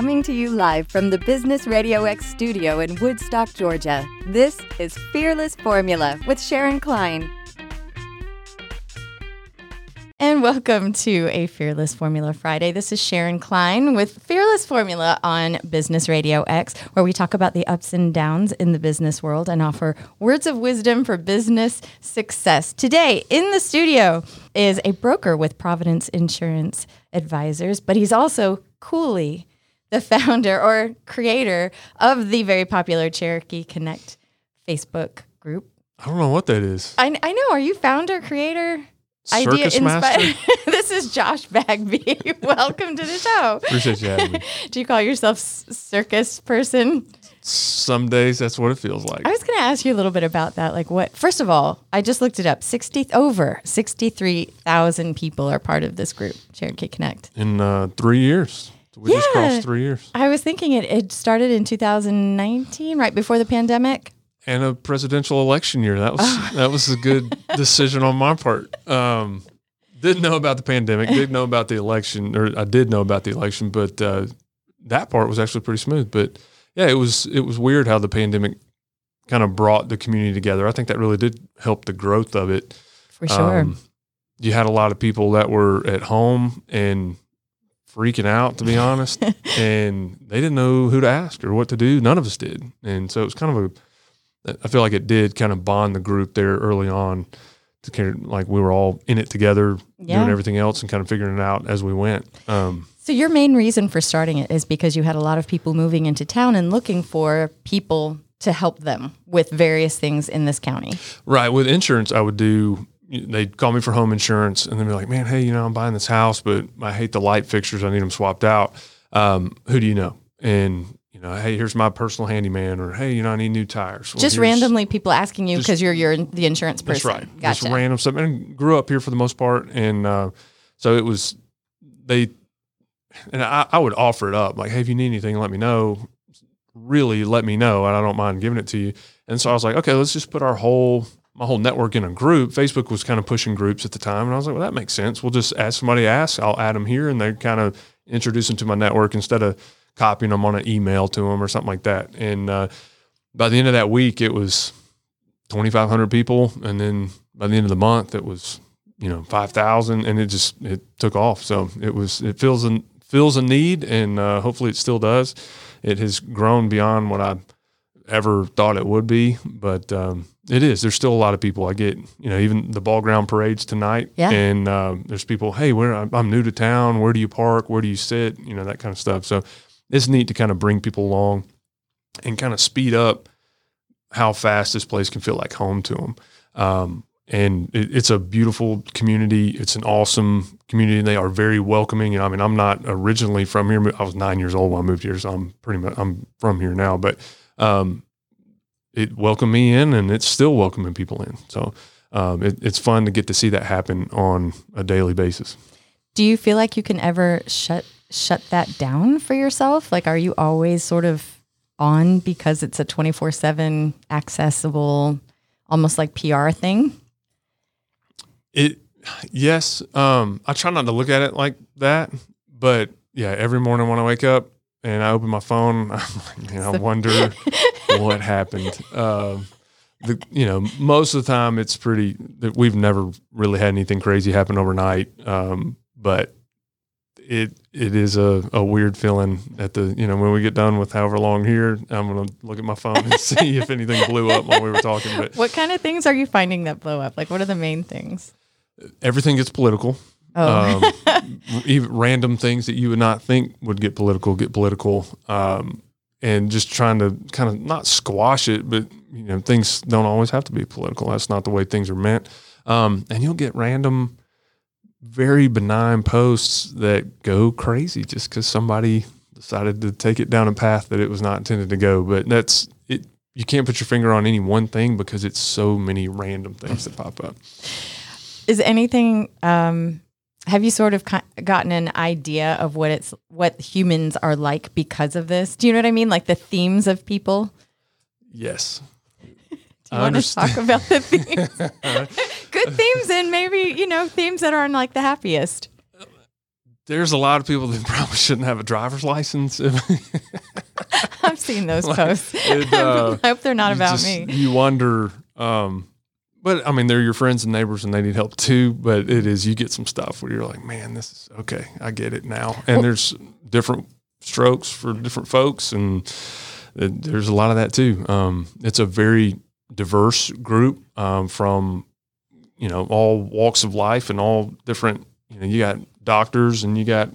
Coming to you live from the Business Radio X studio in Woodstock, Georgia. This is Fearless Formula with Sharon Klein. And welcome to a Fearless Formula Friday. This is Sharon Klein with Fearless Formula on Business Radio X, where we talk about the ups and downs in the business world and offer words of wisdom for business success. Today in the studio is a broker with Providence Insurance Advisors, but he's also Cooley, the founder or creator of the very popular Cherokee Connect Facebook group. I don't know what that is. I, I know. Are you founder, creator? Circus master. this is Josh Bagby. Welcome to the show. Appreciate you having me. Do you call yourself circus person? Some days that's what it feels like. I was going to ask you a little bit about that. Like, what? First of all, I just looked it up. Sixty over sixty-three thousand people are part of this group, Cherokee Connect. In uh, three years, we just Yeah. crossed three years, I was thinking it. It started in 2019, right before the pandemic. and a presidential election year. That was that was a good decision on my part. Um, didn't know about the pandemic. Didn't know about the election, or I did know about the election, but uh, that part was actually pretty smooth. But yeah, it was it was weird how the pandemic kind of brought the community together. I think that really did help the growth of it. For sure. Um, you had a lot of people that were at home and freaking out, to be honest, and they didn't know who to ask or what to do. None of us did, and so it was kind of a. I feel like it did kind of bond the group there early on, to kind of like we were all in it together, Yeah. doing everything else and kind of figuring it out as we went. Um, So your main reason for starting it is because you had a lot of people moving into town and looking for people to help them with various things in this county. Right. With insurance, I would do, they'd call me for home insurance and then be like, man, hey, you know, I'm buying this house, but I hate the light fixtures. I need them swapped out. Um, who do you know? And, you know, hey, here's my personal handyman or, hey, you know, I need new tires. Well, Just randomly people asking you because you're you're the insurance person. That's right. Gotcha. Just random stuff. And grew up here for the most part. And uh, so it was, they, and I, I would offer it up like, hey, if you need anything, let me know. Really, let me know. And I don't mind giving it to you. And so I was like, okay, let's just put our whole, my whole network in a group. Facebook was kind of pushing groups at the time. And I was like, well, that makes sense. We'll just ask somebody ask. I'll add them here. And they kind of introduce them to my network instead of copying them on an email to them or something like that. And uh, by the end of that week, it was 2,500 people. And then by the end of the month, it was, you know, 5,000 and it just, it took off. So it was, it feels a, feels a need and uh, hopefully it still does. It has grown beyond what I ever thought it would be, but um, it is. There's still a lot of people. I get, you know, even the Ball Ground parades tonight, Yeah. and um, there's people. Hey, where I'm I'm new to town. Where do you park? Where do you sit? You know that kind of stuff. So it's neat to kind of bring people along and kind of speed up how fast this place can feel like home to them. Um, and it, it's a beautiful community. It's an awesome community, and they are very welcoming. And I mean, I'm not originally from here. I was nine years old when I moved here, so I'm pretty much I'm from here now. But um, it welcomed me in, and it's still welcoming people in. So um, it, it's fun to get to see that happen on a daily basis. Do you feel like you can ever shut shut that down for yourself? Like, are you always sort of on because it's a twenty four seven accessible, almost like PR thing? It yes, um, I try not to look at it like that, but yeah, every morning when I wake up and I open my phone, I'm like, man, I wonder what happened. Um, the you know most of the time it's pretty. that We've never really had anything crazy happen overnight, um, but it it is a, a weird feeling at the you know when we get done with however long here, I'm gonna look at my phone and see if anything blew up while we were talking. But What kind of things are you finding that blow up? Like, what are the main things? everything gets political. Oh, um, even random things that you would not think would get political get political, um, and just trying to kind of not squash it, but you know things don't always have to be political. That's not the way things are meant. Um, and you'll get random, very benign posts that go crazy just because somebody decided to take it down a path that it was not intended to go. But that's it. You can't put your finger on any one thing because it's so many random things that pop up. is anything? Um, have you sort of gotten an idea of what it's what humans are like because of this? Do you know what I mean? Like the themes of people. Yes. Do you I want to talk about the themes? Good themes and maybe you know themes that aren't like the happiest. there's a lot of people that probably shouldn't have a driver's license. I've seen those posts. It, uh, I hope they're not about just- me. You wonder, um, but I mean, they're your friends and neighbors, and they need help too. But it is you get some stuff where you're like, man, this is okay. I get it now. And there's different strokes for different folks, and there's a lot of that too. Um, it's a very diverse group um, from you know all walks of life and all different. You know, you got doctors and you got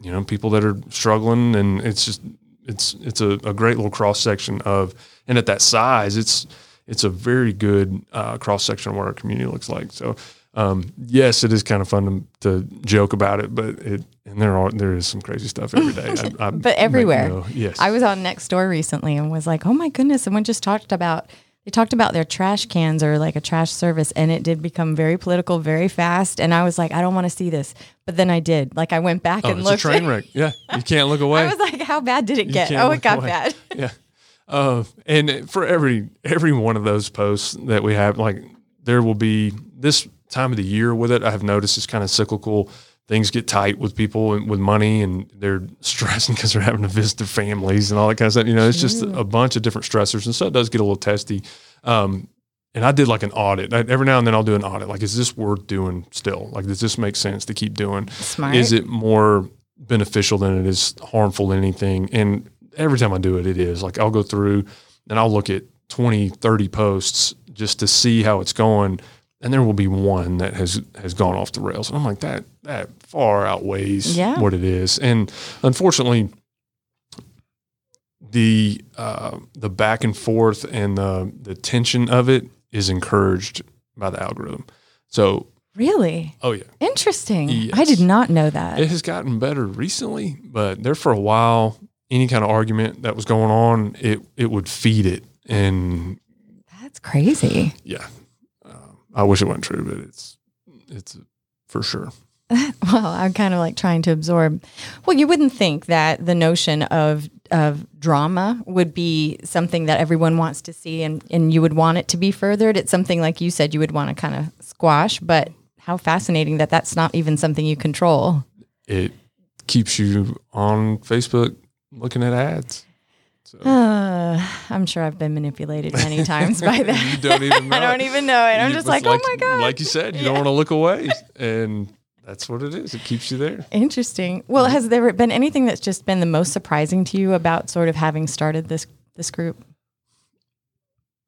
you know people that are struggling, and it's just it's it's a, a great little cross section of and at that size it's it's a very good uh, cross section of what our community looks like so um, yes it is kind of fun to, to joke about it but it and there are there is some crazy stuff every day I, I But everywhere. no- yes I was on Nextdoor recently and was like, oh my goodness, someone just talked about they talked about their trash cans or like a trash service and it did become very political very fast and I was like, I don't want to see this. But then I did. Like I went back oh, and it's a looked. train wreck yeah you can't look away I was like, how bad did it get? Oh, it got away. bad. yeah. Uh, and for every every one of those posts that we have, like there will be this time of the year with it. I have noticed it's kind of cyclical. Things get tight with people and with money, and they're stressing because they're having to visit their families and all that kind of stuff. You know, it's just a bunch of different stressors, and so it does get a little testy. Um, and I did like an audit. I, every now and then I'll do an audit. Like, is this worth doing still? Like, does this make sense to keep doing? Smart. Is it more beneficial than it is harmful than anything? And every time I do it, it is. Like I'll go through and I'll look at 20, 30 posts just to see how it's going. And there will be one that has has gone off the rails. And I'm like, that that far outweighs Yeah. what it is. And unfortunately, the uh, the back and forth and the the tension of it is encouraged by the algorithm. So, Really? oh yeah, Interesting. I did not know that. it has gotten better recently, but there for a while, any kind of argument that was going on, it it would feed it, and That's crazy. yeah, uh, I wish it wasn't true, but it's it's for sure. Well, I'm kind of like trying to absorb. Well, you wouldn't think that the notion of of drama would be something that everyone wants to see and, and you would want it to be furthered. It's something like you said you would want to kind of squash, but how fascinating that that's not even something you control. It keeps you on Facebook looking at ads. So Uh, I'm sure I've been manipulated many times by that. you don't even know. I don't even know it. I'm You- just but like, oh my God. Like you said, you don't want to look away, and that's what it is. It keeps you there. Interesting. Well, has there been anything that's just been the most surprising to you about sort of having started this this group?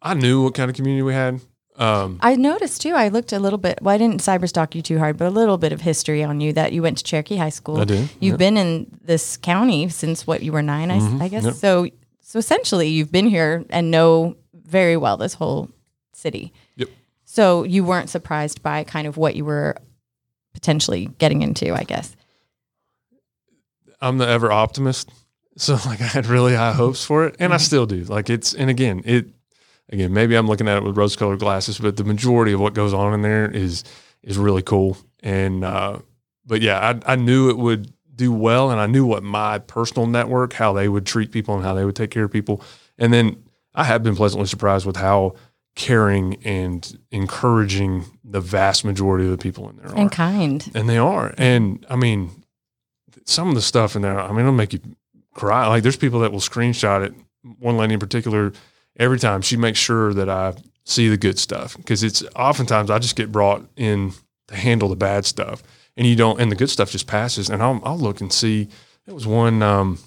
I knew what kind of community we had. Um, I noticed too. I looked a little bit. Well, I didn't cyberstalk you too hard, but a little bit of history on you that you went to Cherokee High School. I did, You've yep. been in this county since what you were 9 I guess. yep. So, so essentially, you've been here and know very well this whole city. Yep. So you weren't surprised by kind of what you were potentially getting into, I guess. I'm the ever optimist. So like I had really high hopes for it and I Mm-hmm. still do. Like it's and again, it again, maybe I'm looking at it with rose colored glasses, but the majority of what goes on in there is is really cool. And uh but yeah, I I knew it would do well and I knew what my personal network, how they would treat people and how they would take care of people. And then I have been pleasantly surprised with how caring and encouraging the vast majority of the people in there are And kind. and they are. And I mean, some of the stuff in there, I mean, it'll make you cry. Like there's people that will screenshot it. One lady in particular, every time she makes sure that I see the good stuff because it's oftentimes I just get brought in to handle the bad stuff, and you don't, and the good stuff just passes. And I'll, I'll look and see. It was one. Um,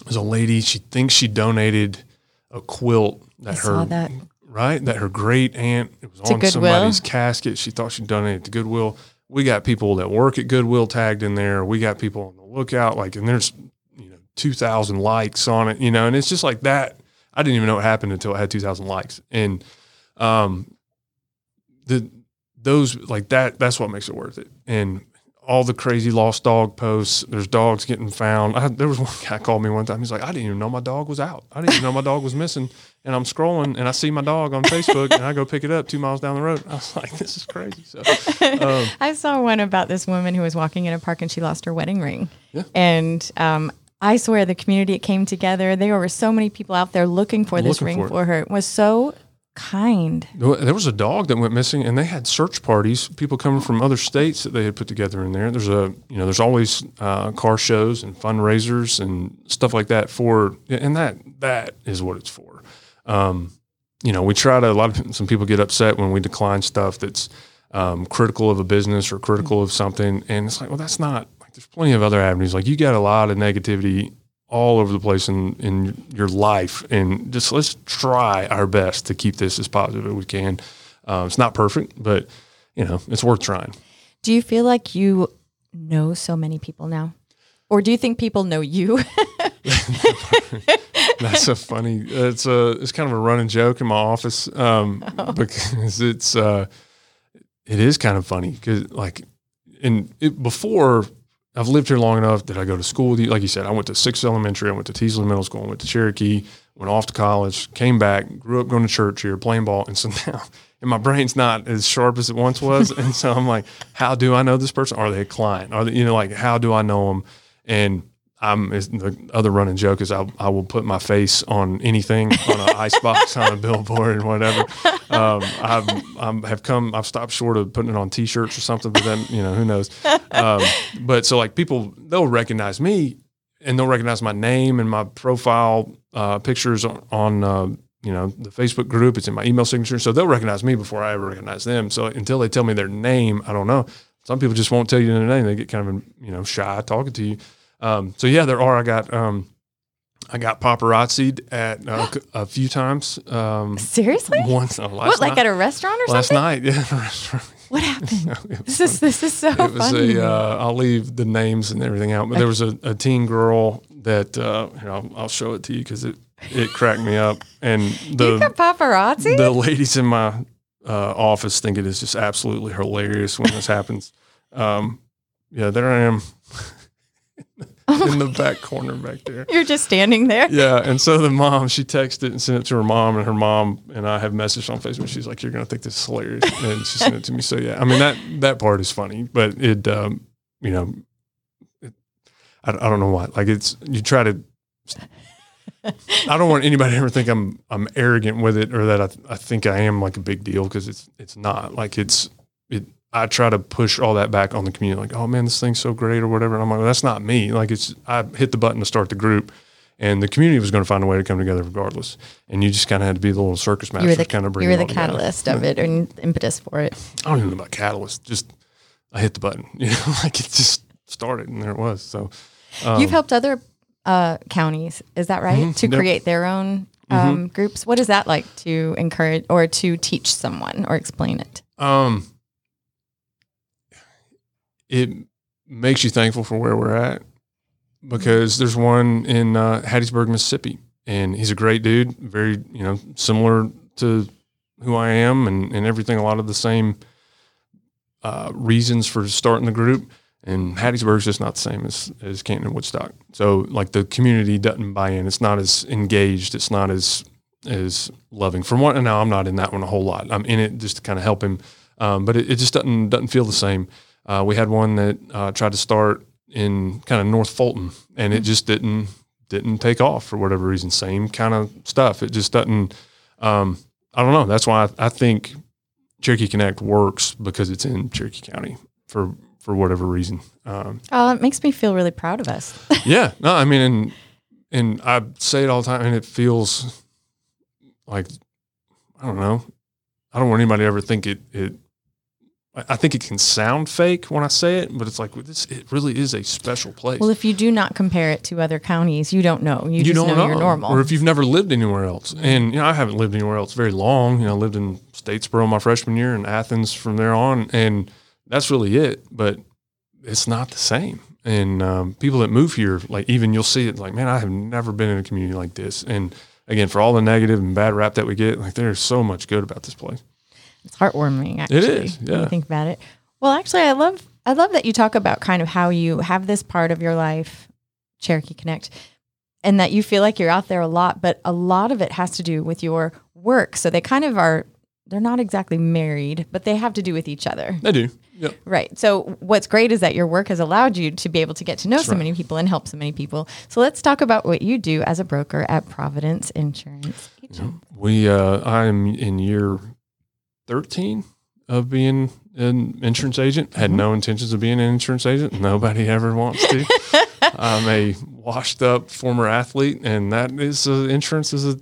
it was a lady. She thinks she donated a quilt that I her saw that. right that her great aunt it was To on Goodwill? somebody's casket. She thought she donated to Goodwill. We got people that work at Goodwill tagged in there. We got people on the lookout. Like, and there's you know two thousand likes on it. You know, and it's just like that. I didn't even know what happened until it had two thousand likes. And um, the those like that. That's what makes it worth it. And all the crazy lost dog posts. There's dogs getting found. I, there was one guy called me one time. He's like, I didn't even know my dog was out. I didn't even know my dog was missing. And I'm scrolling and I see my dog on Facebook and I go pick it up two miles down the road. I was like, this is crazy. So um, I saw one about this woman who was walking in a park and she lost her wedding ring. Yeah. And um, I swear the community it came together. There were so many people out there looking for this ring for for, her. It was so kind. There was a dog that went missing, and they had search parties. People coming from other states that they had put together in there. There's a, you know, there's always uh, car shows and fundraisers and stuff like that for, and that that is what it's for. Um, you know, we try to. A lot of some people get upset when we decline stuff that's um, critical of a business or critical of something, and it's like, well, that's not. There's plenty of other avenues. Like you got a lot of negativity all over the place in, in your life and just let's try our best to keep this as positive as we can. Um, it's not perfect, but you know, it's worth trying. Do you feel like you know so many people now? Or do you think people know you? That's a funny. It's a. It's kind of a running joke in my office um, oh. because it's. Uh, it is kind of funny because like, in it, before I've lived here long enough Did I go to school with you. Like you said, I went to Sixes Elementary, I went to Teasley Middle School, I went to Cherokee, went off to college, came back, grew up going to church here, playing ball. And so now, and my brain's not as sharp as it once was. and so I'm like, how do I know this person? Are they a client? Are they, you know, like, how do I know them? And I'm the other running joke is I, I will put my face on anything on an ice box on a billboard and whatever. Um, I've I'm, have come I've stopped short of putting it on T-shirts or something, but then you know who knows. Um, but so like people they'll recognize me and they'll recognize my name and my profile uh, pictures on, on uh, you know the Facebook group. It's in my email signature, so they'll recognize me before I ever recognize them. So until they tell me their name, I don't know. Some people just won't tell you their name. They get kind of you know shy talking to you. Um, so yeah, there are. I got um, I got paparazzi at uh, a few times. Um, Seriously? Once, uh, what, like at a restaurant or last something? Last night, yeah, What happened? this is this is so it was funny. A, uh, I'll leave the names and everything out, but there was a, a teen girl that uh, here, I'll, I'll show it to you because it it cracked me up. And the you got paparazzi. The ladies in my uh, office think it is just absolutely hilarious when this happens. Um, yeah, there I am. Oh in the back corner back there. You're just standing there. Yeah, and so the mom, she texted and sent it to her mom, and her mom and I have messaged on Facebook. She's like, "You're gonna think this is hilarious," and she sent it to me. So yeah, I mean that that part is funny, but it, um, you know, it, I, I don't know why. Like it's you try to. I don't want anybody to ever think I'm I'm arrogant with it or that I, I think I am like a big deal because it's it's not like it's it I try to push all that back on the community, like, oh man, this thing's so great or whatever. And I'm like, well, that's not me. Like it's I hit the button to start the group, and the community was going to find a way to come together regardless. And you just kind of had to be the little circus master, you were the, kind of bring. You were the catalyst together. of it, and impetus for it. I don't even know about catalyst. Just I hit the button, you know, like it just started, and there it was. So um, you've helped other uh, counties, is that right, mm-hmm, to yep. create their own um, mm-hmm. groups? What is that like to encourage or to teach someone or explain it? Um it makes you thankful for where we're at because there's one in uh, Hattiesburg, Mississippi, and he's a great dude, very you know similar to who I am and, and everything. A lot of the same uh, reasons for starting the group. And Hattiesburg's just not the same as, as Canton and Woodstock. So like the community doesn't buy in. It's not as engaged. It's not as as loving. From one, and now I'm not in that one a whole lot. I'm in it just to kind of help him, um, but it, it, just doesn't doesn't feel the same. Uh, we had one that uh, tried to start in kind of North Fulton, and it just didn't didn't take off for whatever reason. Same kind of stuff. It just doesn't. Um, I don't know. That's why I, I, think Cherokee Connect works because it's in Cherokee County for for whatever reason. Um, oh, it makes me feel really proud of us. yeah. No, I mean, and and I say it all the time, and it feels like I don't know. I don't want anybody to ever think it it I think it can sound fake when I say it, but it's like this. It really is a special place. Well, if you do not compare it to other counties, you don't know. You, you just don't know, know, you're normal. Or if you've never lived anywhere else, and you know, I haven't lived anywhere else very long. You know, I lived in Statesboro my freshman year, and Athens from there on, and that's really it. But it's not the same. And um, people that move here, like even you'll see it, like man, I have never been in a community like this. And again, for all the negative and bad rap that we get, like there's so much good about this place. It's heartwarming, actually. It is. Yeah. When you think about it. Well, actually, I love I love that you talk about kind of how you have this part of your life, Cherokee Connect, and that you feel like you're out there a lot, but a lot of it has to do with your work. So they kind of are. They're not exactly married, but they have to do with each other. They do. Yep. Right. So what's great is that your work has allowed you to be able to get to know That's so right. many people and help so many people. So let's talk about what you do as a broker at Providence Insurance We, uh, I'm in year 13 of being an insurance agent. Had no intentions of being an insurance agent. Nobody ever wants to. I'm a washed up former athlete, and that is uh, insurance is a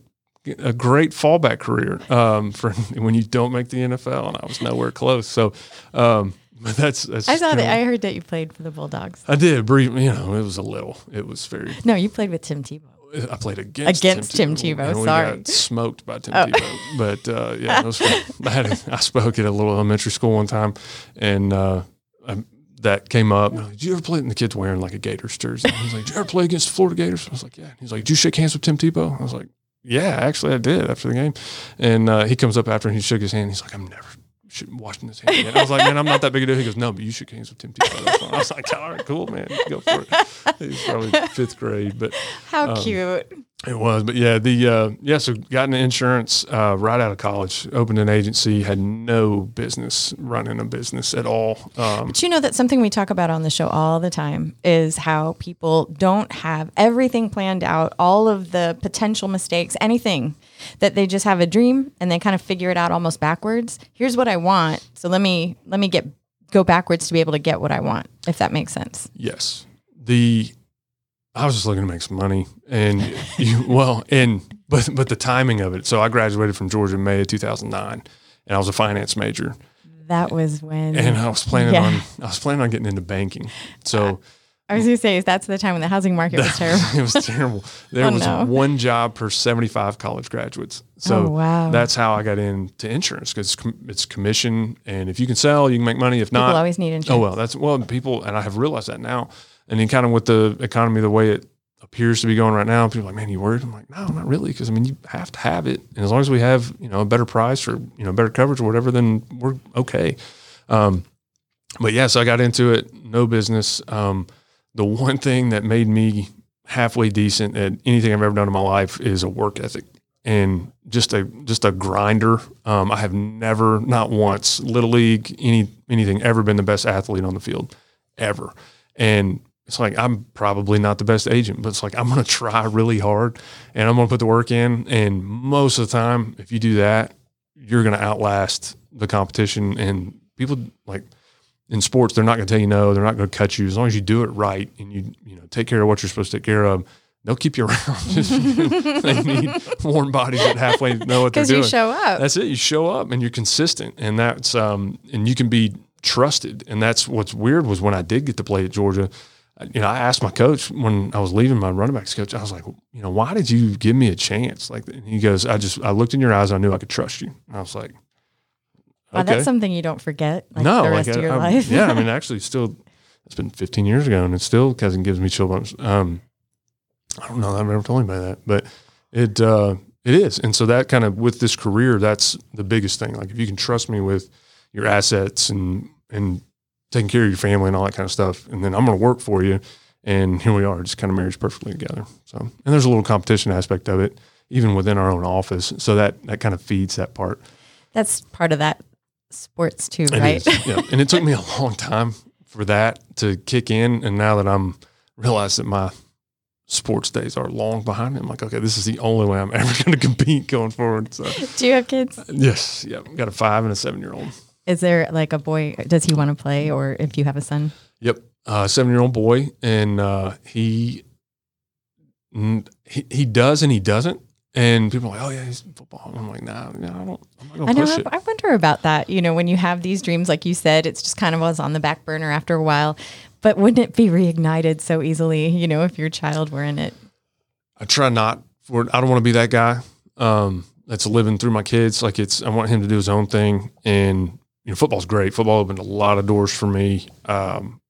a great fallback career um, for when you don't make the NFL, and I was nowhere close. So, um, that's, that's I saw that. I heard that you played for the Bulldogs. I did brief. You know, it was a little. It was very. No, you played with Tim Tebow. I played against Against Tim Tebow, and we sorry. got smoked by Tim Oh. Tebow. But uh, yeah. I, had a, I spoke at a little elementary school one time, and uh, I, that came up. Like, Did you ever play? And the kid's wearing like a Gators jersey. Was like, Did you ever play against the Florida Gators? I was like, Yeah. He's like, Did you shake hands with Tim Tebow? I was like, Yeah, actually, I did after the game. And uh, he comes up after and he shook his hand. He's like, I'm never. Sh- Washing his hand again. I was like, man, I'm not that big a deal. He goes, no, but you shook hands with Tim Tebow. I was like, all right, cool, man, go for it. He's probably fifth grade, but How Um, cute. it was, but yeah, the uh, yeah. So got into insurance uh, right out of college. Opened an agency. Had no business running a business at all. Um, But you know that something we talk about on the show all the time is how people don't have everything planned out, all of the potential mistakes, anything that they just have a dream and they kind of figure it out almost backwards. Here's what I want, so let me let me get go backwards to be able to get what I want, if that makes sense. yes, the I was just looking to make some money, and you well, and but but the timing of it. So I graduated from Georgia in May of 2009, and I was a finance major, That was when and I was planning Yeah. on I was planning on getting into banking. So. Uh, I was gonna say is that's the time when the housing market was terrible. it was terrible. There Oh, was no. one job per 75 college graduates. So Oh, wow. that's how I got into insurance because it's commission. And if you can sell, you can make money. If People not, people always need insurance. oh, well, that's well, people, and I have realized that now. And then kind of with the economy, the way it appears to be going right now, people are like, man, you worried? I'm like, no, not really. Cause I mean, you have to have it. And as long as we have, you know, a better price or, you know, better coverage or whatever, then we're okay. Um, but yeah, so I got into it, no business. Um, the one thing that made me halfway decent at anything I've ever done in my life is a work ethic and just a just a grinder. Um, I have never, not once, little league, any anything, ever been the best athlete on the field, ever. And it's like I'm probably not the best agent, but it's like I'm gonna try really hard and I'm gonna put the work in. And most of the time, if you do that, you're gonna outlast the competition. And people like in sports, they're not going to tell you no. They're not going to cut you as long as you do it right and you you know take care of what you're supposed to take care of. They'll keep you around. They need warm bodies that halfway know what they're doing. Because you show up. That's it. You show up and you're consistent, and that's um and you can be trusted. And that's what's weird was when I did get to play at Georgia. I- You know, I asked my coach when I was leaving my running backs coach. I was like, you know, why did you give me a chance? Like, and he goes, I just I looked in your eyes. And I knew I could trust you. And I was like, Wow, that's something you don't forget like no, the rest like, of your I, I- life. yeah, I mean, actually, still, it's been 15 years ago, and it still cousin gives me chill bumps. Um, I don't know that I've ever told anybody that, but it uh, it is, and so that kind of with this career, that's the biggest thing. Like if you can trust me with your assets and and taking care of your family and all that kind of stuff, and then I'm going to work for you, and here we are, just kind of marriage perfectly together. So, and there's a little competition aspect of it, even within our own office, so that that kind of feeds that part. That's part of that sports too, It right? is, yeah. And it took me a long time for that to kick in. And now that I'm realized that my sports days are long behind me, I'm like, okay, this is the only way I'm ever going to compete going forward. So Do you have kids? yes, yeah, got a five and a seven year old. Is there like a boy? Does he want to play, or if you have a son? Yep, uh, seven year old boy, and uh, he, he he does and he doesn't. And people are like, oh yeah, he's in football. And I'm like, nah, no, I don't. I'm not I know. I. I wonder about that. You know, when you have these dreams, like you said, it's just kind of was on the back burner after a while. But wouldn't it be reignited so easily? You know, if your child were in it. I try not for I don't want to be that guy um, that's living through my kids. Like it's I want him to do his own thing, and you know football's great. Football opened a lot of doors for me, um,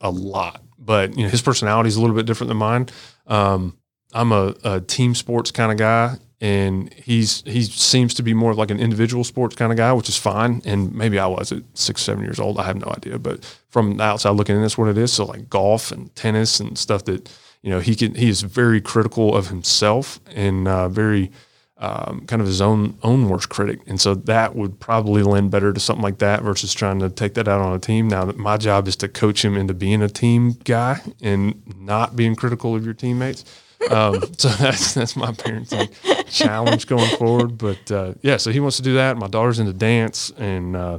a lot. But you know his personality is a little bit different than mine. Um, I'm a, a team sports kind of guy, and he's he seems to be more of like an individual sports kind of guy, which is fine. And maybe I was at six seven years old. I have no idea, but from the outside looking in, that's what it is. So like golf and tennis and stuff that you know he can he is very critical of himself and uh, very um, kind of his own own worst critic and so that would probably lend better to something like that versus trying to take that out on a team now my job is to coach him into being a team guy and not being critical of your teammates um, so that's that's my parenting challenge going forward. But uh, yeah, so he wants to do that. My daughter's into dance, and uh,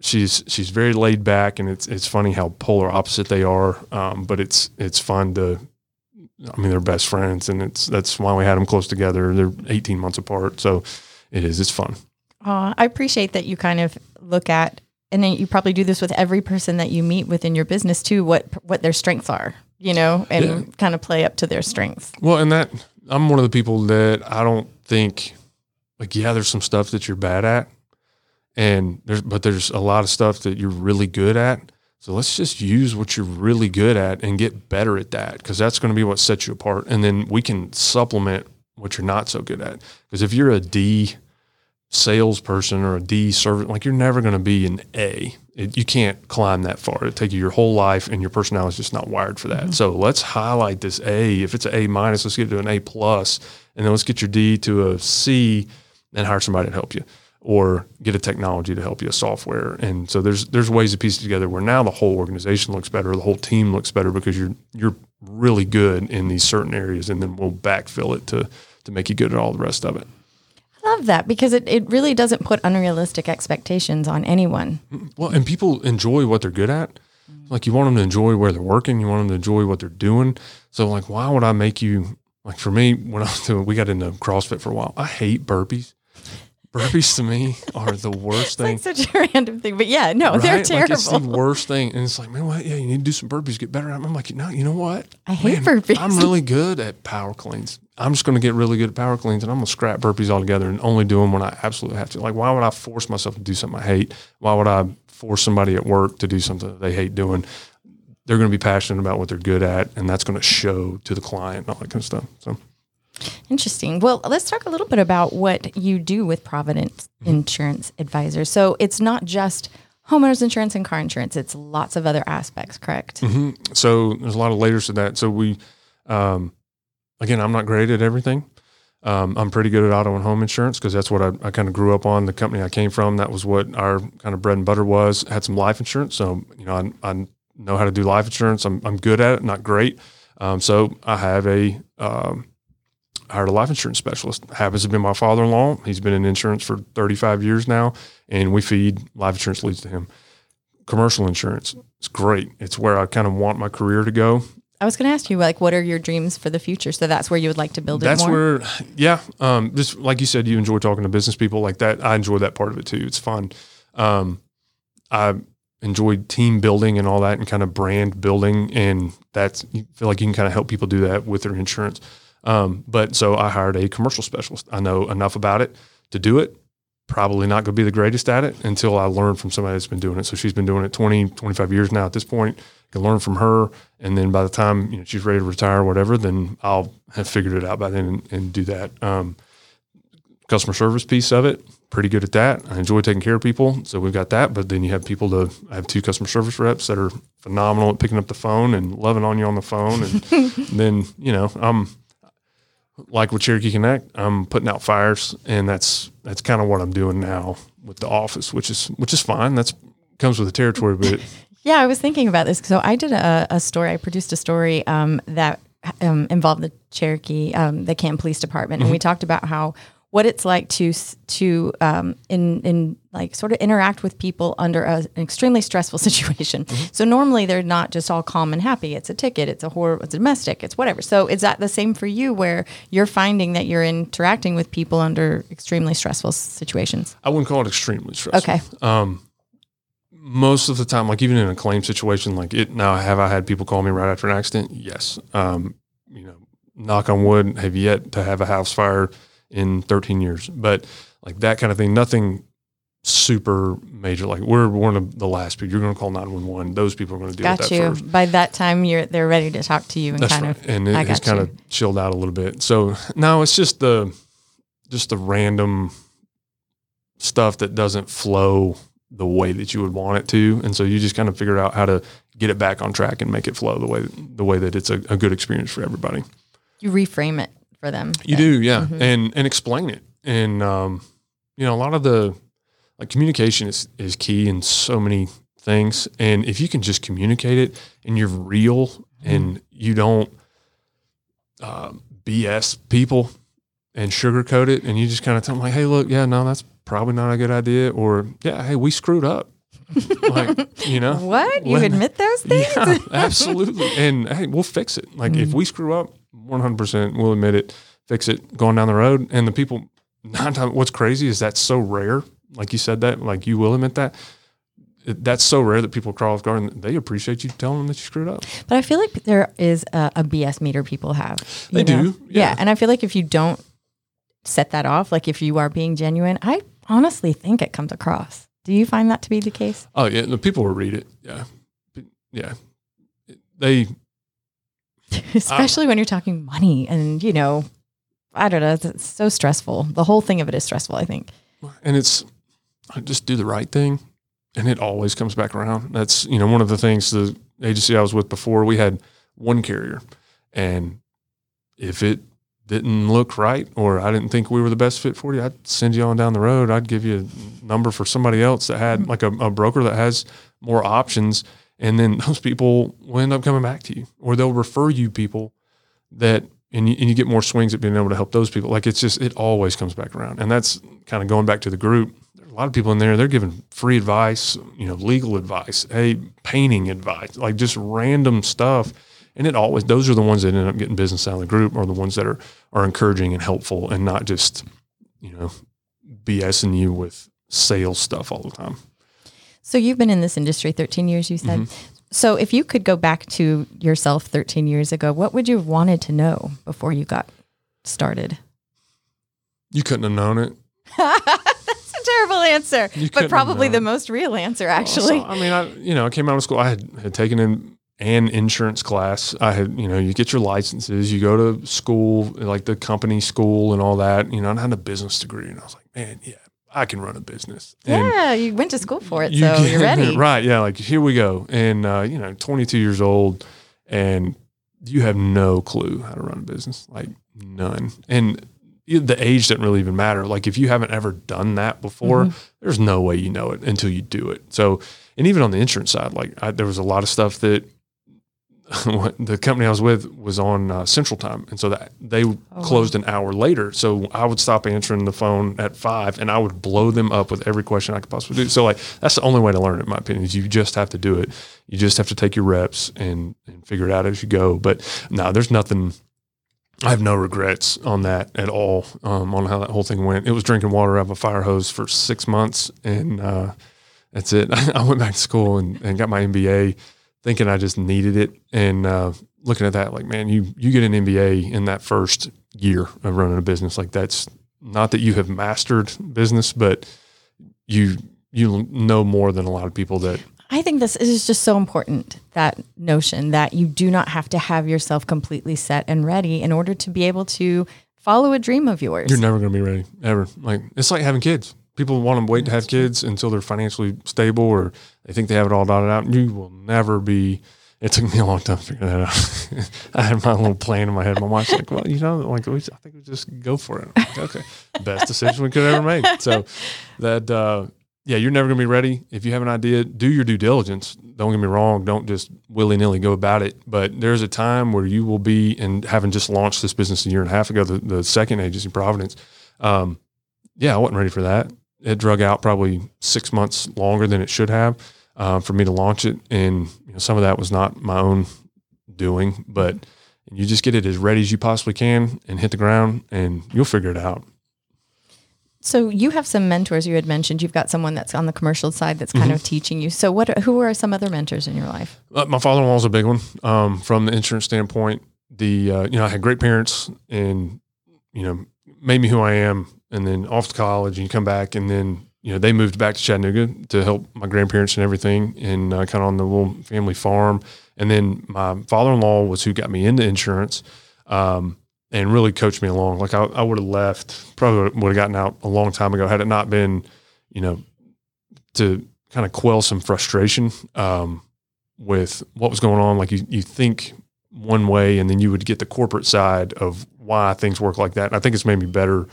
she's she's very laid back, and it's it's funny how polar opposite they are. Um, but it's it's fun to. I mean, they're best friends, and it's that's why we had them close together. They're 18 months apart, so it is. It's fun. Aw, I appreciate that you kind of look at, and then you probably do this with every person that you meet within your business too. What what their strengths are, you know, and Yeah. kind of play up to their strengths. Well, and that I'm one of the people that I don't think like yeah, there's some stuff that you're bad at, and there's but there's a lot of stuff that you're really good at. So let's just use what you're really good at and get better at that because that's going to be what sets you apart. And then we can supplement what you're not so good at. Because if you're a D salesperson or a D servant, like you're never going to be an A. It, you can't climb that far. It'll take you your whole life, and your personality is just not wired for that. Mm-hmm. So let's highlight this A. If it's an A minus, let's get it to an A plus, and then let's get your D to a C, and hire somebody to help you, or get a technology to help you, a software. And so there's there's ways to piece it together where now the whole organization looks better, the whole team looks better because you're you're really good in these certain areas, and then we'll backfill it to to make you good at all the rest of it. I love that because it, it really doesn't put unrealistic expectations on anyone. Well, and people enjoy what they're good at. Like you want them to enjoy where they're working, you want them to enjoy what they're doing. So like, why would I make you like for me when I was doing, we got into CrossFit for a while. I hate burpees. Burpees to me are the worst thing. Like such a random thing, but yeah, no, they're terrible. Like it's the worst thing. And it's like, man, what? Yeah, you need to do some burpees, get better. At them. I'm like, no, you know what? I hate Man, burpees. I'm really good at power cleans. I'm just going to get really good at power cleans and I'm going to scrap burpees altogether and only do them when I absolutely have to. Like, why would I force myself to do something I hate? Why would I force somebody at work to do something that they hate doing? They're going to be passionate about what they're good at, and that's going to show to the client and all that kind of stuff. So, Interesting. Well, let's talk a little bit about what you do with Providence Mm-hmm. Insurance Advisors. So it's not just homeowners insurance and car insurance; it's lots of other aspects. Correct? Mm-hmm. so there's a lot of layers to that. So we, um, again, I'm not great at everything. Um, I'm pretty good at auto and home insurance because that's what I, I kind of grew up on. The company I came from, that was what our kind of bread and butter was. Had some life insurance, so you know I, I know how to do life insurance. I'm I'm good at it, not great. Um, so I have a um, hired a life insurance specialist. Happens to be my father-in-law. He's been in insurance for 35 years now, and we feed life insurance leads to him. Commercial insurance, it's great. It's where I kind of want my career to go. I was going to ask you, like, what are your dreams for the future? So that's where you would like to build That's it more. where, yeah. Um, just like you said, you enjoy talking to business people like that. I enjoy that part of it too. It's fun. Um, I enjoy team building and all that, and kind of brand building, and that's you feel like you can kind of help people do that with their insurance. Um, but so I hired a commercial specialist. I know enough about it to do it. Probably not going to be the greatest at it until I learn from somebody that's been doing it. So she's been doing it 20, 25 years now at this point. Can learn from her. And then by the time you know, she's ready to retire or whatever, then I'll have figured it out by then and, and do that. Um, customer service piece of it, pretty good at that. I enjoy taking care of people. So we've got that. But then you have people to, I have two customer service reps that are phenomenal at picking up the phone and loving on you on the phone. And then, you know, I'm, like with Cherokee Connect, I'm putting out fires, and that's that's kind of what I'm doing now with the office, which is which is fine. That's comes with the territory, but Yeah, I was thinking about this. So I did a, a story. I produced a story um, that um, involved the Cherokee, um, the Camp Police Department, and we talked about how what it's like to to um, in in like sort of interact with people under a, an extremely stressful situation. So normally they're not just all calm and happy. It's a ticket. It's a horror. It's a domestic. It's whatever. So is that the same for you, where you're finding that you're interacting with people under extremely stressful situations? I wouldn't call it extremely stressful. Okay. Most of the time, like even in a claim situation, like it now, have I had people call me right after an accident? Yes. Um, you know, knock on wood, have yet to have a house fire in 13 years, but like that kind of thing, nothing super major. Like we're one of the last people. You're going to call 911. Those people are going to deal Got with that you. first. By that time, you're they're ready to talk to you and That's kind right. of. and it I has got kind you. of chilled out a little bit. So now it's just the just the random stuff that doesn't flow the way that you would want it to, and so you just kind of figure out how to get it back on track and make it flow the way the way that it's a, a good experience for everybody. you reframe it for them. You do, yeah, and and explain it, and um, you know, a lot of the like communication is is key in so many things, and if you can just communicate it and you're real and you don't um, BS people and sugarcoat it, and you just kind of tell them like, "Hey, look, yeah, no, that's probably not a good idea," or "Yeah, hey, we screwed up." like you know What? You when- admit those things? yeah, absolutely. And hey, we'll fix it. Like if mm-hmm. we screw up, one hundred percent, we'll admit it, fix it, going down the road. And the people, nine times, what's crazy is that's so rare. Like you said that, like you will admit that. It- That's so rare that people crawl off guard and they appreciate you telling them that you screwed up. But I feel like there is a, a BS meter people have. you They do, Yeah. yeah. And I feel like if you don't set that off, like if you are being genuine, I honestly think it comes across. Do you find that to be the case? Oh yeah, the people will read it. Yeah, yeah. They Especially when you're talking money and, you know, I don't know, it's, it's so stressful. The whole thing of it is stressful, I think. and it's I just do the right thing and it always comes back around that's you know one of the things the agency i was with before we had one carrier and if it didn't look right or i didn't think we were the best fit for you i'd send you on down the road i'd give you a number for somebody else that had like a, a broker that has more options and then those people will end up coming back to you or they'll refer you people that and you, and you get more swings at being able to help those people. Like it's just it always comes back around, and that's kind of going back to the group. There's a lot of people in there. They're giving free advice, you know, legal advice, hey, painting advice, like just random stuff. And it always those are the ones that end up getting business out of the group, are the ones that are are encouraging and helpful, and not just you know BSing you with sales stuff all the time. So you've been in this industry 13 years, you said. Mm-hmm. So if you could go back to yourself 13 years ago, what would you have wanted to know before you got started? You couldn't have known it. That's a terrible answer, You but probably the most real answer, actually. So, I mean, I you know, I came out of school. I had, had taken in an insurance class. I had, you know, you get your licenses, you go to school, like the company school and all that. You know, and I had a business degree, and I was like, man, yeah, I can run a business. And yeah, you went to school for it, you so get- you're ready. right? Yeah, like here we go, and uh, you know, 22 years old, and you have no clue how to run a business, like none, and. The age doesn't really even matter. Like if you haven't ever done that before, there's no way you know it until you do it. So, and even on the insurance side, like I, there was a lot of stuff that the company I was with was on uh, Central Time, and so that they closed an hour later. So I would stop answering the phone at five, and I would blow them up with every question I could possibly do. So like that's the only way to learn, it, in my opinion. Is you just have to do it. You just have to take your reps and and figure it out as you go. But no, there's nothing. I have no regrets on that at all. Um, on how that whole thing went. It was drinking water out of a fire hose for six months, and uh, that's it. I went back to school and, and got my MBA, thinking I just needed it. And uh, looking at that, like, man, you you get an MBA in that first year of running a business. Like, that's not that you have mastered business, but you you know more than a lot of people that I think this is just so important that notion that you do not have to have yourself completely set and ready in order to be able to follow a dream of yours. You're never going to be ready ever. Like it's like having kids. People want to wait to have kids until they're financially stable or they think they have it all dotted out. You will never be. It took me a long time to figure that out. I had my little plan in my head. My wife's like, "Well, you know, like we, I think we just go for it." Like, okay, best decision we could ever make. So that, uh, yeah, you're never going to be ready. If you have an idea, do your due diligence. Don't get me wrong. Don't just willy nilly go about it. But there's a time where you will be, and having just launched this business a year and a half ago, the, the second agency, Providence, um, yeah, I wasn't ready for that. It drug out probably six months longer than it should have uh, for me to launch it, and you know, some of that was not my own doing. But you just get it as ready as you possibly can and hit the ground, and you'll figure it out. So you have some mentors you had mentioned. You've got someone that's on the commercial side that's kind of teaching you. So what who are some other mentors in your life? Uh, my father-in-law was a big one um, from the insurance standpoint. The uh, you know I had great parents, and you know made me who I am. And then off to college, and you come back, and then you know they moved back to Chattanooga to help my grandparents and everything, and uh, kind of on the little family farm. And then my father-in-law was who got me into insurance, um, and really coached me along. Like I, I would have left, probably would have gotten out a long time ago had it not been, you know, to kind of quell some frustration. Um, with what was going on. Like you, you think one way, and then you would get the corporate side of why things work like that. And I think it's made me better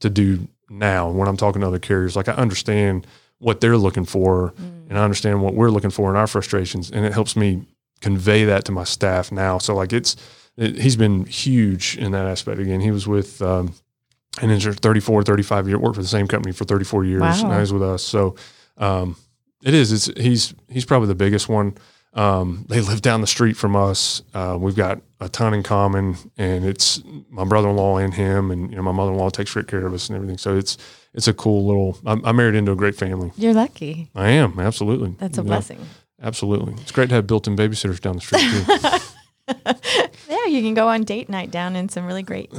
to do now. When I'm talking to other carriers, like I understand what they're looking for, and I understand what we're looking for in our frustrations, and it helps me convey that to my staff now. So like it's it, he's been huge in that aspect. Again, he was with um, an engineer 34, 35 year worked for the same company for 34 years. Wow. Now he's with us. So um, it is. It's he's he's probably the biggest one. Um, they live down the street from us. Uh, we've got a ton in common, and it's my brother-in-law and him, and you know my mother-in-law takes great care of us and everything. So it's it's a cool little. I'm, I'm married into a great family. You're lucky. I am absolutely. That's a You know, blessing. absolutely. It's great to have built-in babysitters down the street too. Yeah, you can go on date night down in some really great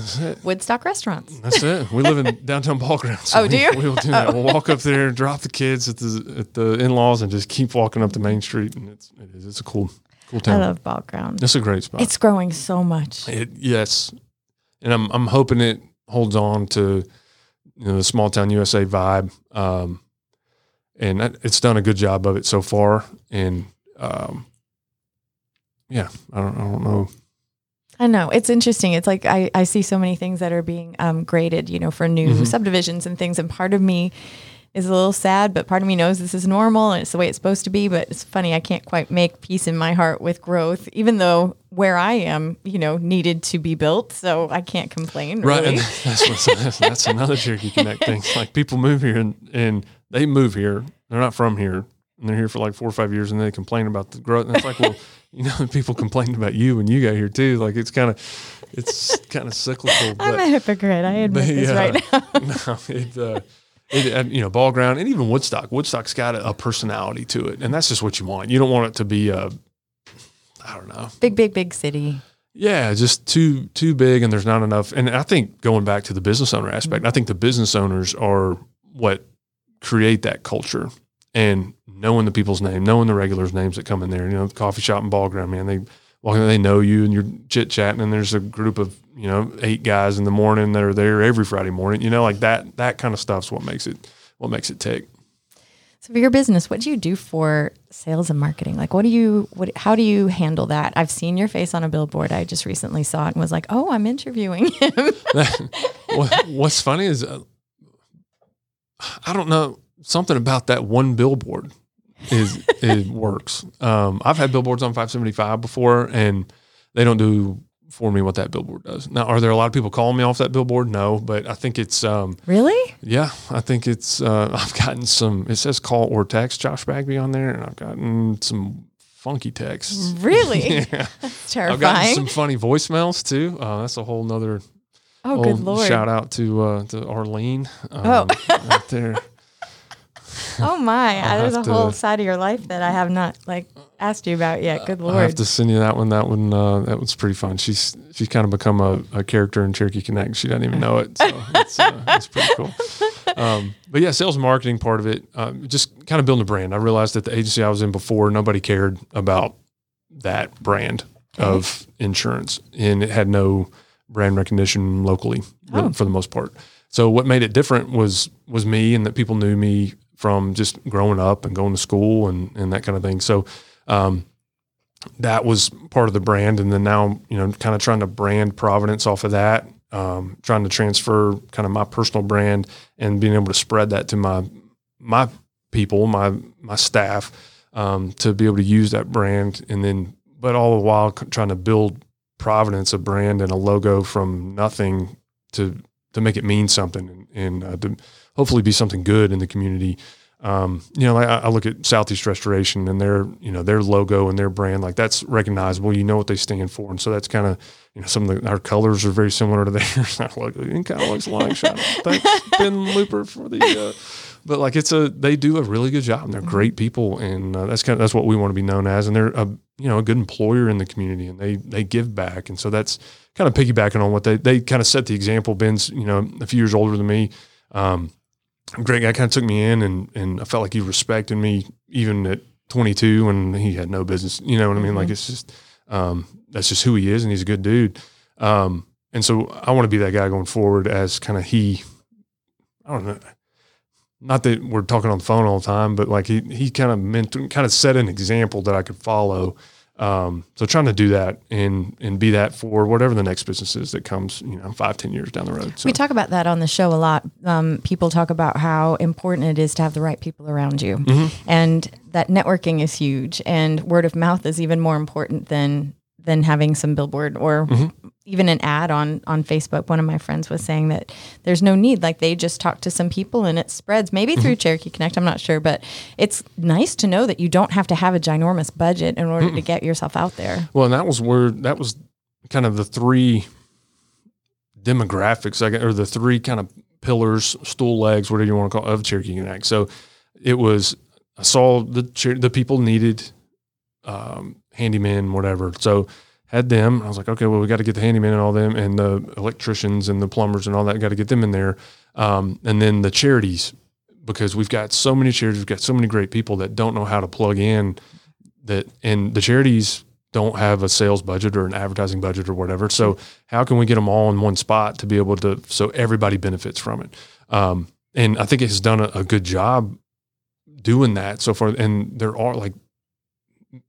Woodstock restaurants. That's it. We live in downtown ball grounds. so Oh, do we- you? We will do that. We'll walk up there, drop the kids at the at the in laws, and just keep walking up the main street. And it's it is. It's a cool cool town. I love Ball Ground. it's a great spot. It's growing so much. It, yes, and I'm I'm hoping it holds on to you know the small town USA vibe, um, and that, it's done a good job of it so far. And um, yeah, I don't I don't know. I know it's interesting. It's like I, I see so many things that are being um, graded, you know, for new Mhm. subdivisions and things. And part of me is a little sad, but part of me knows this is normal and it's the way it's supposed to be. But it's funny, I can't quite make peace in my heart with growth, even though where I am, you know, needed to be built. So I can't complain. Right, Really. and that's what's, that's, that's another Cherokee Connect thing. Like people move here and, and they move here. They're not from here, and they're here for like four or five years, and they complain about the growth. And it's like, well, you know, people complained about you when you got here too. Like it's kind of, it's kind of cyclical. I'm a hypocrite. I admit but, this yeah. right now. no, it, uh, it, uh, you know, Ball Ground and even Woodstock. Woodstock's got a, a personality to it, and that's just what you want. You don't want it to be a, I don't know, big, big, big city. yeah, just too too big, and there's not enough. And I think going back to the business owner aspect, I think the business owners are what create that culture, and knowing the people's name, knowing the regulars' names that come in there. You know, the coffee shop and Ball Ground, man. They walk in, they know you, and you're chit chatting, and there's a group of you know eight guys in the morning that are there every Friday morning. You know, like that that kind of stuff's what makes it what makes it tick. So for your business, what do you do for sales and marketing? Like, what do you, what, how do you handle that? I've seen your face on a billboard. I just recently saw it and was like, oh, I'm interviewing him. what, what's funny is uh, I don't know something about that one billboard is it works. Um, I've had billboards on 575 before, and they don't do for me what that billboard does. Now, are there a lot of people calling me off that billboard? No, but I think it's um, really? yeah, I think it's uh, I've gotten some. It says call or text Josh Bagby on there, and I've gotten some funky texts. Really? yeah, It's I've gotten some funny voicemails too. Uh, that's a whole nother oh, Oh, good Lord. Shout out to uh, to Arlene. Um, Oh. right there. Oh my. There's a have whole side of your life that I have not like asked you about yet. Good lord! I have to send you that one. That one. Uh, that was pretty fun. She's she's kind of become a, a character in Cherokee Connect. She doesn't even know it. So it's, uh, it's pretty cool. Um, but yeah, sales and marketing part of it. Um, just kind of building a brand. I realized that the agency I was in before, nobody cared about that brand of insurance, and it had no brand recognition locally really, Oh. for the most part. So what made it different was was me, and that people knew me from just growing up and going to school and and that kind of thing. So. Um, that was part of the brand, and then now you know, kind of trying to brand Providence off of that, um, trying to transfer kind of my personal brand and being able to spread that to my my people, my my staff, um, to be able to use that brand, and then but all the while trying to build Providence a brand and a logo from nothing to to make it mean something and, and uh, to hopefully be something good in the community. Um, you know, like I, look at Southeast Restoration and their, you know, their logo and their brand, like that's recognizable. You know what they stand for, and so that's kind of, you know, some of the, our colors are very similar to theirs. Our logo it kind of looks. Shout out. Thanks, Ben Looper, for the. Uh, but like it's a, they do a really good job. and They're great people, and uh, that's kind of that's what we want to be known as. And they're a, you know, a good employer in the community, and they they give back, and so that's kind of piggybacking on what they they kind of set the example. Ben's, you know, a few years older than me. Um, great guy kind of took me in and and I felt like he respected me even at 22 when he had no business. You know what I mean? Like it's just um, that's just who he is, and he's a good dude. Um, and so I want to be that guy going forward as kind of he. I don't know. Not that we're talking on the phone all the time, but like he he kind of meant kind of set an example that I could follow. Um, so trying to do that and and be that for whatever the next business is that comes, you know, five ten years down the road. So. We talk about that on the show a lot. Um, people talk about how important it is to have the right people around you, Mm-hmm. and that networking is huge, and word of mouth is even more important than than having some billboard or Mm-hmm. even an ad on on Facebook. One of my friends was saying that there's no need. Like they just talk to some people and it spreads. Maybe through Mm-hmm. Cherokee Connect, I'm not sure, but it's nice to know that you don't have to have a ginormous budget in order to get yourself out there. Well, and that was where that was kind of the three demographics, I guess, or the three kind of pillars, stool legs, whatever you want to call it, of Cherokee Connect. So it was I saw the the people needed um, handymen, whatever. So had them. I was like, okay, well, we got to get the handyman and all them, and the electricians and the plumbers and all that. Got to get them in there, um, and then the charities because we've got so many charities, we've got so many great people that don't know how to plug in that and the charities don't have a sales budget or an advertising budget or whatever. So how can we get them all in one spot to be able to so everybody benefits from it? Um, and I think it has done a, a good job doing that so far. And there are like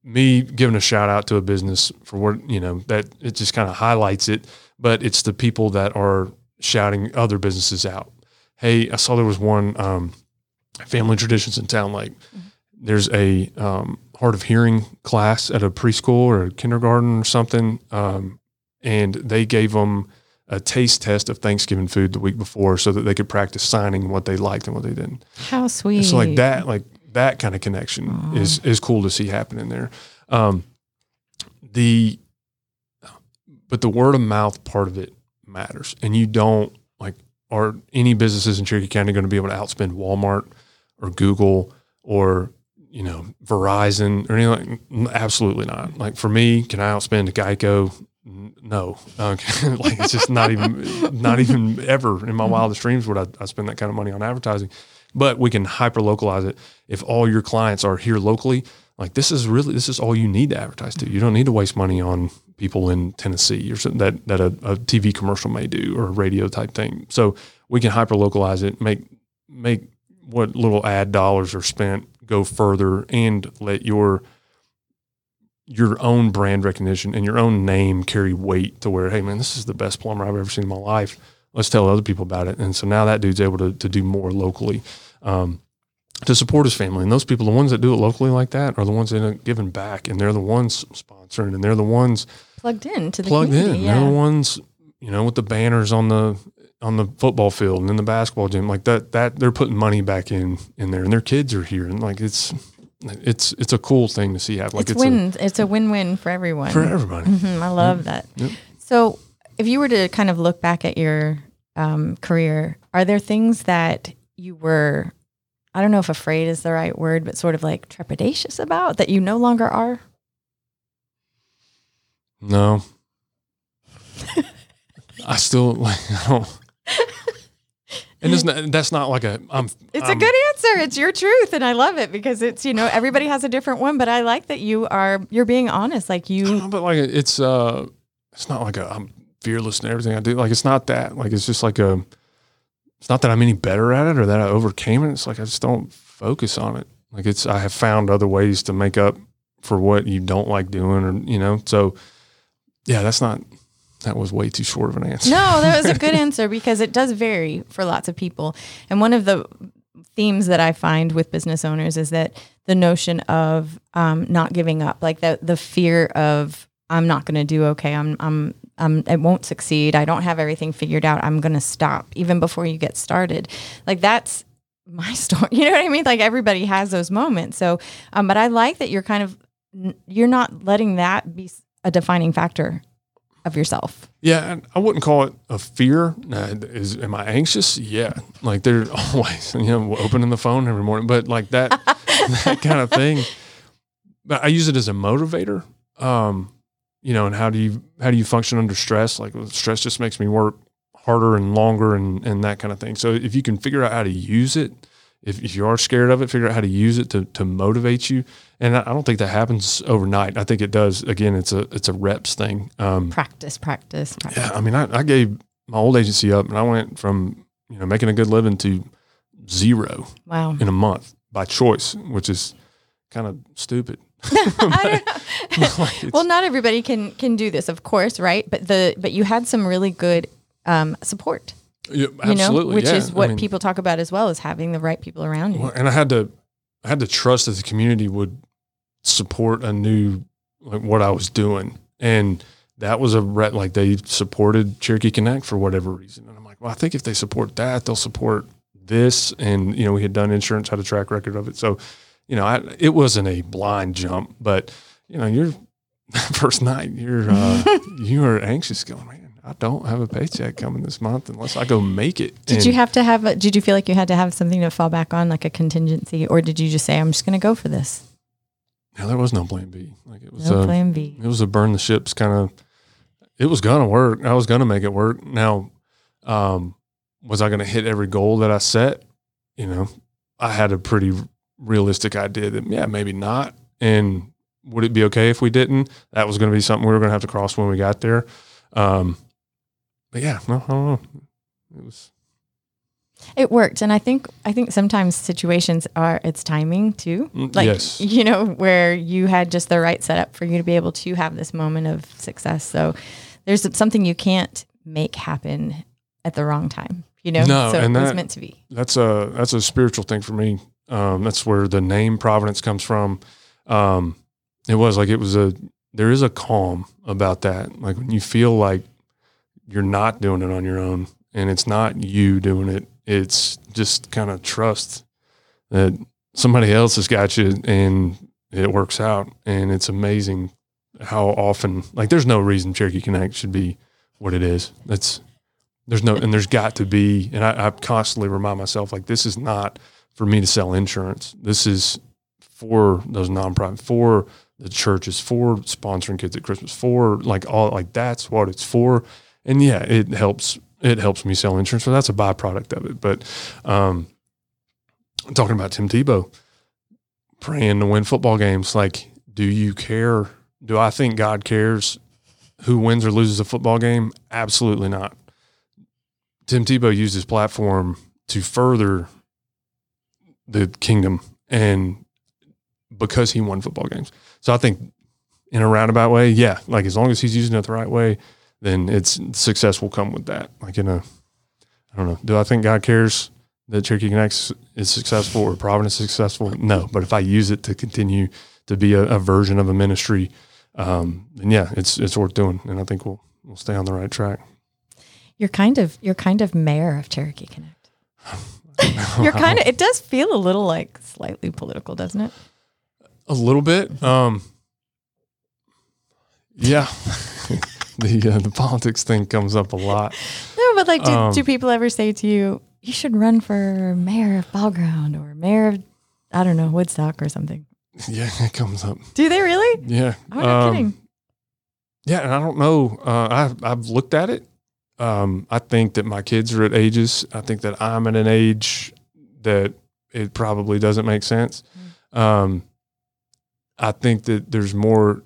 me giving a shout out to a business for what you know that it just kind of highlights it. But it's the people that are shouting other businesses out. Hey, I saw there was one um, family traditions in town like there's a um, hard of hearing class at a preschool or a kindergarten or something, um, and they gave them a taste test of Thanksgiving food the week before so that they could practice signing what they liked and what they didn't. How sweet. So like that, like that kind of connection is is cool to see happening there. Um, the but the word of mouth part of it matters, and you don't like are any businesses in Cherokee County going to be able to outspend Walmart or Google or you know Verizon or anything? Like, absolutely not. Like for me, can I outspend Geico? No, okay. like it's just not even not even ever in my wildest dreams would I, I spend that kind of money on advertising. But we can hyper localize it. If all your clients are here locally, like this is really this is all you need to advertise to. You don't need to waste money on people in Tennessee or something that that a, a TV commercial may do or a radio type thing. So we can hyper localize it, make make what little ad dollars are spent go further, and let your your own brand recognition and your own name carry weight to where, hey man, this is the best plumber I've ever seen in my life. Let's tell other people about it. And so now that dude's able to, to do more locally um, to support his family. And those people, the ones that do it locally like that, are the ones that end up giving back, and they're the ones sponsoring, and they're the ones plugged in to the plugged in. community. They're the ones, you know, with the banners on the on the football field and in the basketball gym, like that. That they're putting money back in in there, and their kids are here, and like it's it's it's a cool thing to see happen. Like it's, a win. it's a win-win for everyone. for everybody. Mhm, I love that. Yep. So, if you were to kind of look back at your um, career, are there things that you were, I don't know if afraid is the right word, but sort of like trepidatious about that you no longer are? No. I still like I don't and it's not, that's not like a I'm It's I'm- a good answer. It's your truth, and I love it because it's you know everybody has a different one, but I like that you are you're being honest. Like you, No, but like it's uh it's not like a I'm fearless in everything I do. Like it's not that. Like it's just like a it's not that I'm any better at it or that I overcame it. It's like I just don't focus on it. Like it's I have found other ways to make up for what you don't like doing or you know. So yeah, that's not that was way too short of an answer. No, that was a good answer because it does vary for lots of people. And one of the themes that I find with business owners is that the notion of um, not giving up, like the the fear of I'm not going to do okay. I'm I'm um, it won't succeed. I don't have everything figured out. I'm going to stop even before you get started. Like that's my story. You know what I mean? Like everybody has those moments. So, um, but I like that you're kind of you're not letting that be a defining factor of yourself. Yeah, and I wouldn't call it a fear. Uh, is am I anxious? Yeah, like they're always you know opening the phone every morning, but like that that kind of thing. But I use it as a motivator. Um, you know, and how do you how do you function under stress? Like stress just makes me work harder and longer and and that kind of thing. So if you can figure out how to use it, if, if you are scared of it, figure out how to use it to to motivate you. And I, I don't think that happens overnight. I think it does. Again, it's a it's a reps thing. Um, Practice, practice, practice. yeah, I mean, I, I gave my old agency up, and I went from you know making a good living to zero Wow. in a month by choice, which is kind of stupid. I don't know. Like, well, not everybody can can do this, of course, right? But the but you had some really good um, support, yeah, you know, which yeah. is I what mean, people talk about as well as having the right people around you. well, and I had to, I had to trust that the community would support a new like what I was doing, and that was a re- like they supported Cherokee Connect for whatever reason. And I'm like, well, I think if they support that, they'll support this. And you know, we had done insurance, had a track record of it, so you know, I, it wasn't a blind jump, but you know, you're first night, you're uh, you are anxious, going, man. I don't have a paycheck coming this month unless I go make it. Did And- you have to have? A, did you feel like you had to have something to fall back on, like a contingency, or did you just say, "I'm just going to go for this"? No, there was no plan B. Like it was No a, plan B. it was a burn the ships kind of. It was gonna work. I was gonna make it work. Now, um, was I gonna hit every goal that I set? You know, I had a pretty realistic idea that yeah, maybe not. And would it be okay if we didn't? That was gonna be something we were gonna have to cross when we got there. Um, but yeah, no, I don't know. It was It worked, and I think I think sometimes situations are it's timing too. Mm, Like yes. you know where you had just the right setup for you to be able to have this moment of success. So there's something you can't make happen at the wrong time. You know, No, so and it was meant to be. that's a that's a spiritual thing for me. Um, that's where the name Providence comes from. Um, it was like it was a there is a calm about that. Like when you feel like you're not doing it on your own, and it's not you doing it. It's just kind of trust that somebody else has got you, and it works out. And it's amazing how often like there's no reason Cherokee Connect should be what it is. That's there's no, and there's got to be, and I, I constantly remind myself like this is not for me to sell insurance. This is for those nonprofit, for the churches, for sponsoring kids at Christmas, for like all like that's what it's for. And yeah, it helps. It helps me sell insurance, so that's a byproduct of it. But um, talking about Tim Tebow praying to win football games, like, do you care? Do I think God cares who wins or loses a football game? Absolutely not. Tim Tebow used his platform to further the kingdom and because he won football games. So I think in a roundabout way, yeah, like as long as he's using it the right way, then it's success will come with that. Like in a I don't know. Do I think God cares that Cherokee Connects is successful or Providence is successful? No. But if I use it to continue to be a, a version of a ministry, um, then yeah, it's it's worth doing. And I think we'll we'll stay on the right track. You're kind of you're kind of mayor of Cherokee Connect. you're kind of. It does feel a little like slightly political, doesn't it? A little bit. Um, yeah. the uh, the politics thing comes up a lot. No, but like, do, Um, do people ever say to you, "You should run for mayor of Ball Ground or mayor of, I don't know, Woodstock or something"? Yeah, it comes up. Do they really? Yeah. I'm not Um, kidding. Yeah, and I don't know. Uh, I've I've looked at it. Um, I think that my kids are at ages. I think that I'm at an age that it probably doesn't make sense. Um, I think that there's more.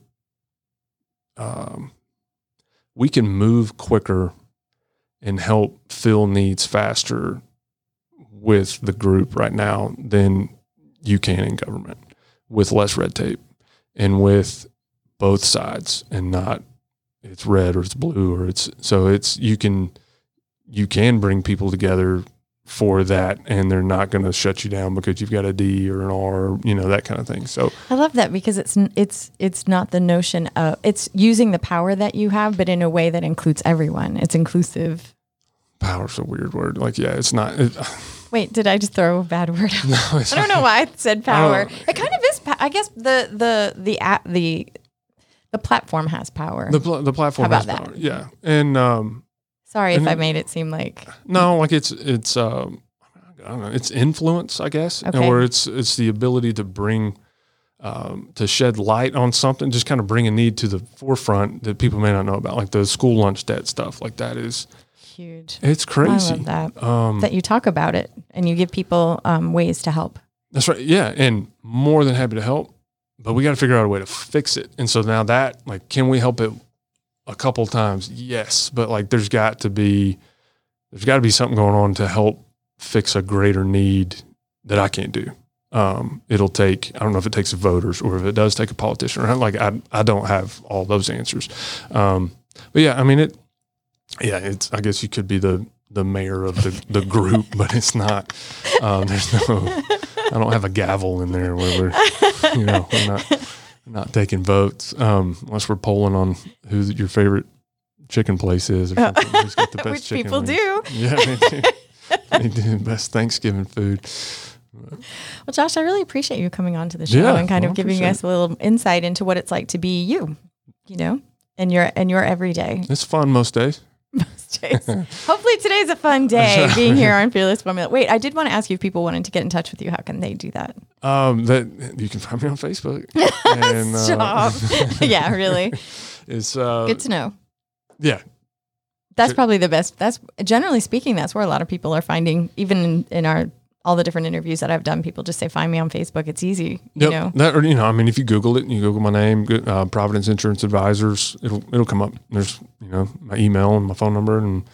Um, we can move quicker and help fill needs faster with the group right now than you can in government with less red tape and with both sides and not it's red or it's blue or it's so it's you can you can bring people together for that and they're not going to shut you down because you've got a D or an R, you know, that kind of thing. So I love that because it's it's it's not the notion of it's using the power that you have, but in a way that includes everyone. It's inclusive. power's a weird word. Like, yeah, it's not, it, Wait, did I just throw a bad word? out? no, I don't know why I said power. It kind of is. Pa- I guess the the the the the platform has power. The, pl- the platform How has about power. Yeah. And, um, Sorry if and I then- made it seem like No, like it's it's um I don't know, it's influence, I guess, Okay. or it's it's the ability to bring um, to shed light on something, just kind of bring a need to the forefront that people may not know about, like the school lunch debt stuff. Like that is huge. it's crazy. I love that. Um, that you talk about it and you give people um, ways to help. That's right. Yeah, and more than happy to help, but we got to figure out a way to fix it. And so now that, like, can we help it a couple times? Yes, but like, there's got to be, there's got to be something going on to help fix a greater need that I can't do. Um, it'll take, I don't know if it takes voters or if it does take a politician like, I, I don't have all those answers. Um, but yeah, I mean, it, yeah, it's, I guess you could be the, the mayor of the, the group, but it's not, um, there's no, I don't have a gavel in there where we're, you know, we're not, not taking votes um, unless we're polling on who your favorite chicken place is or something. Who's got the best Which chicken people wings. do. Yeah, they do. they do best Thanksgiving food. Well, Josh, I really appreciate you coming on to the show Yeah, and kind well, of giving us a little insight into what it's like to be you, you know, and your and your everyday. It's fun most days. most days. Hopefully today's a fun day being here on Fearless Formula. Wait, I did want to ask you if people wanted to get in touch with you, how can they do that? Um, that you can find me on Facebook. and, uh, Stop. yeah, really. it's uh, Good to know. yeah, That's probably the best. That's generally speaking, that's where a lot of people are finding, even in, in our all the different interviews that I've done, people just say, find me on Facebook. It's easy. You Yep. know, That or you know, I mean, if you Google it, you Google my name, uh, Providence Insurance Advisors, it'll it'll come up. There's you know my email and my phone number, and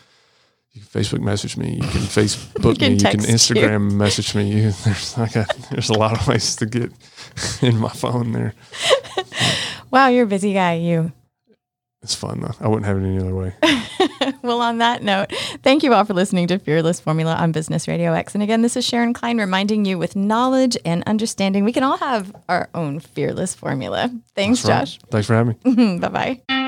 you can Facebook message me. You can Facebook can me. You can text you. Instagram message me. You, there's like a, there's a lot of ways to get in my phone. There, wow, you're a busy guy. You. It's fun though. I wouldn't have it any other way. well, on that note, thank you all for listening to Fearless Formula on Business Radio X. And again, this is Sharon Klein reminding you with knowledge and understanding, we can all have our own fearless formula. Thanks, right. Josh. Thanks for having me. bye bye.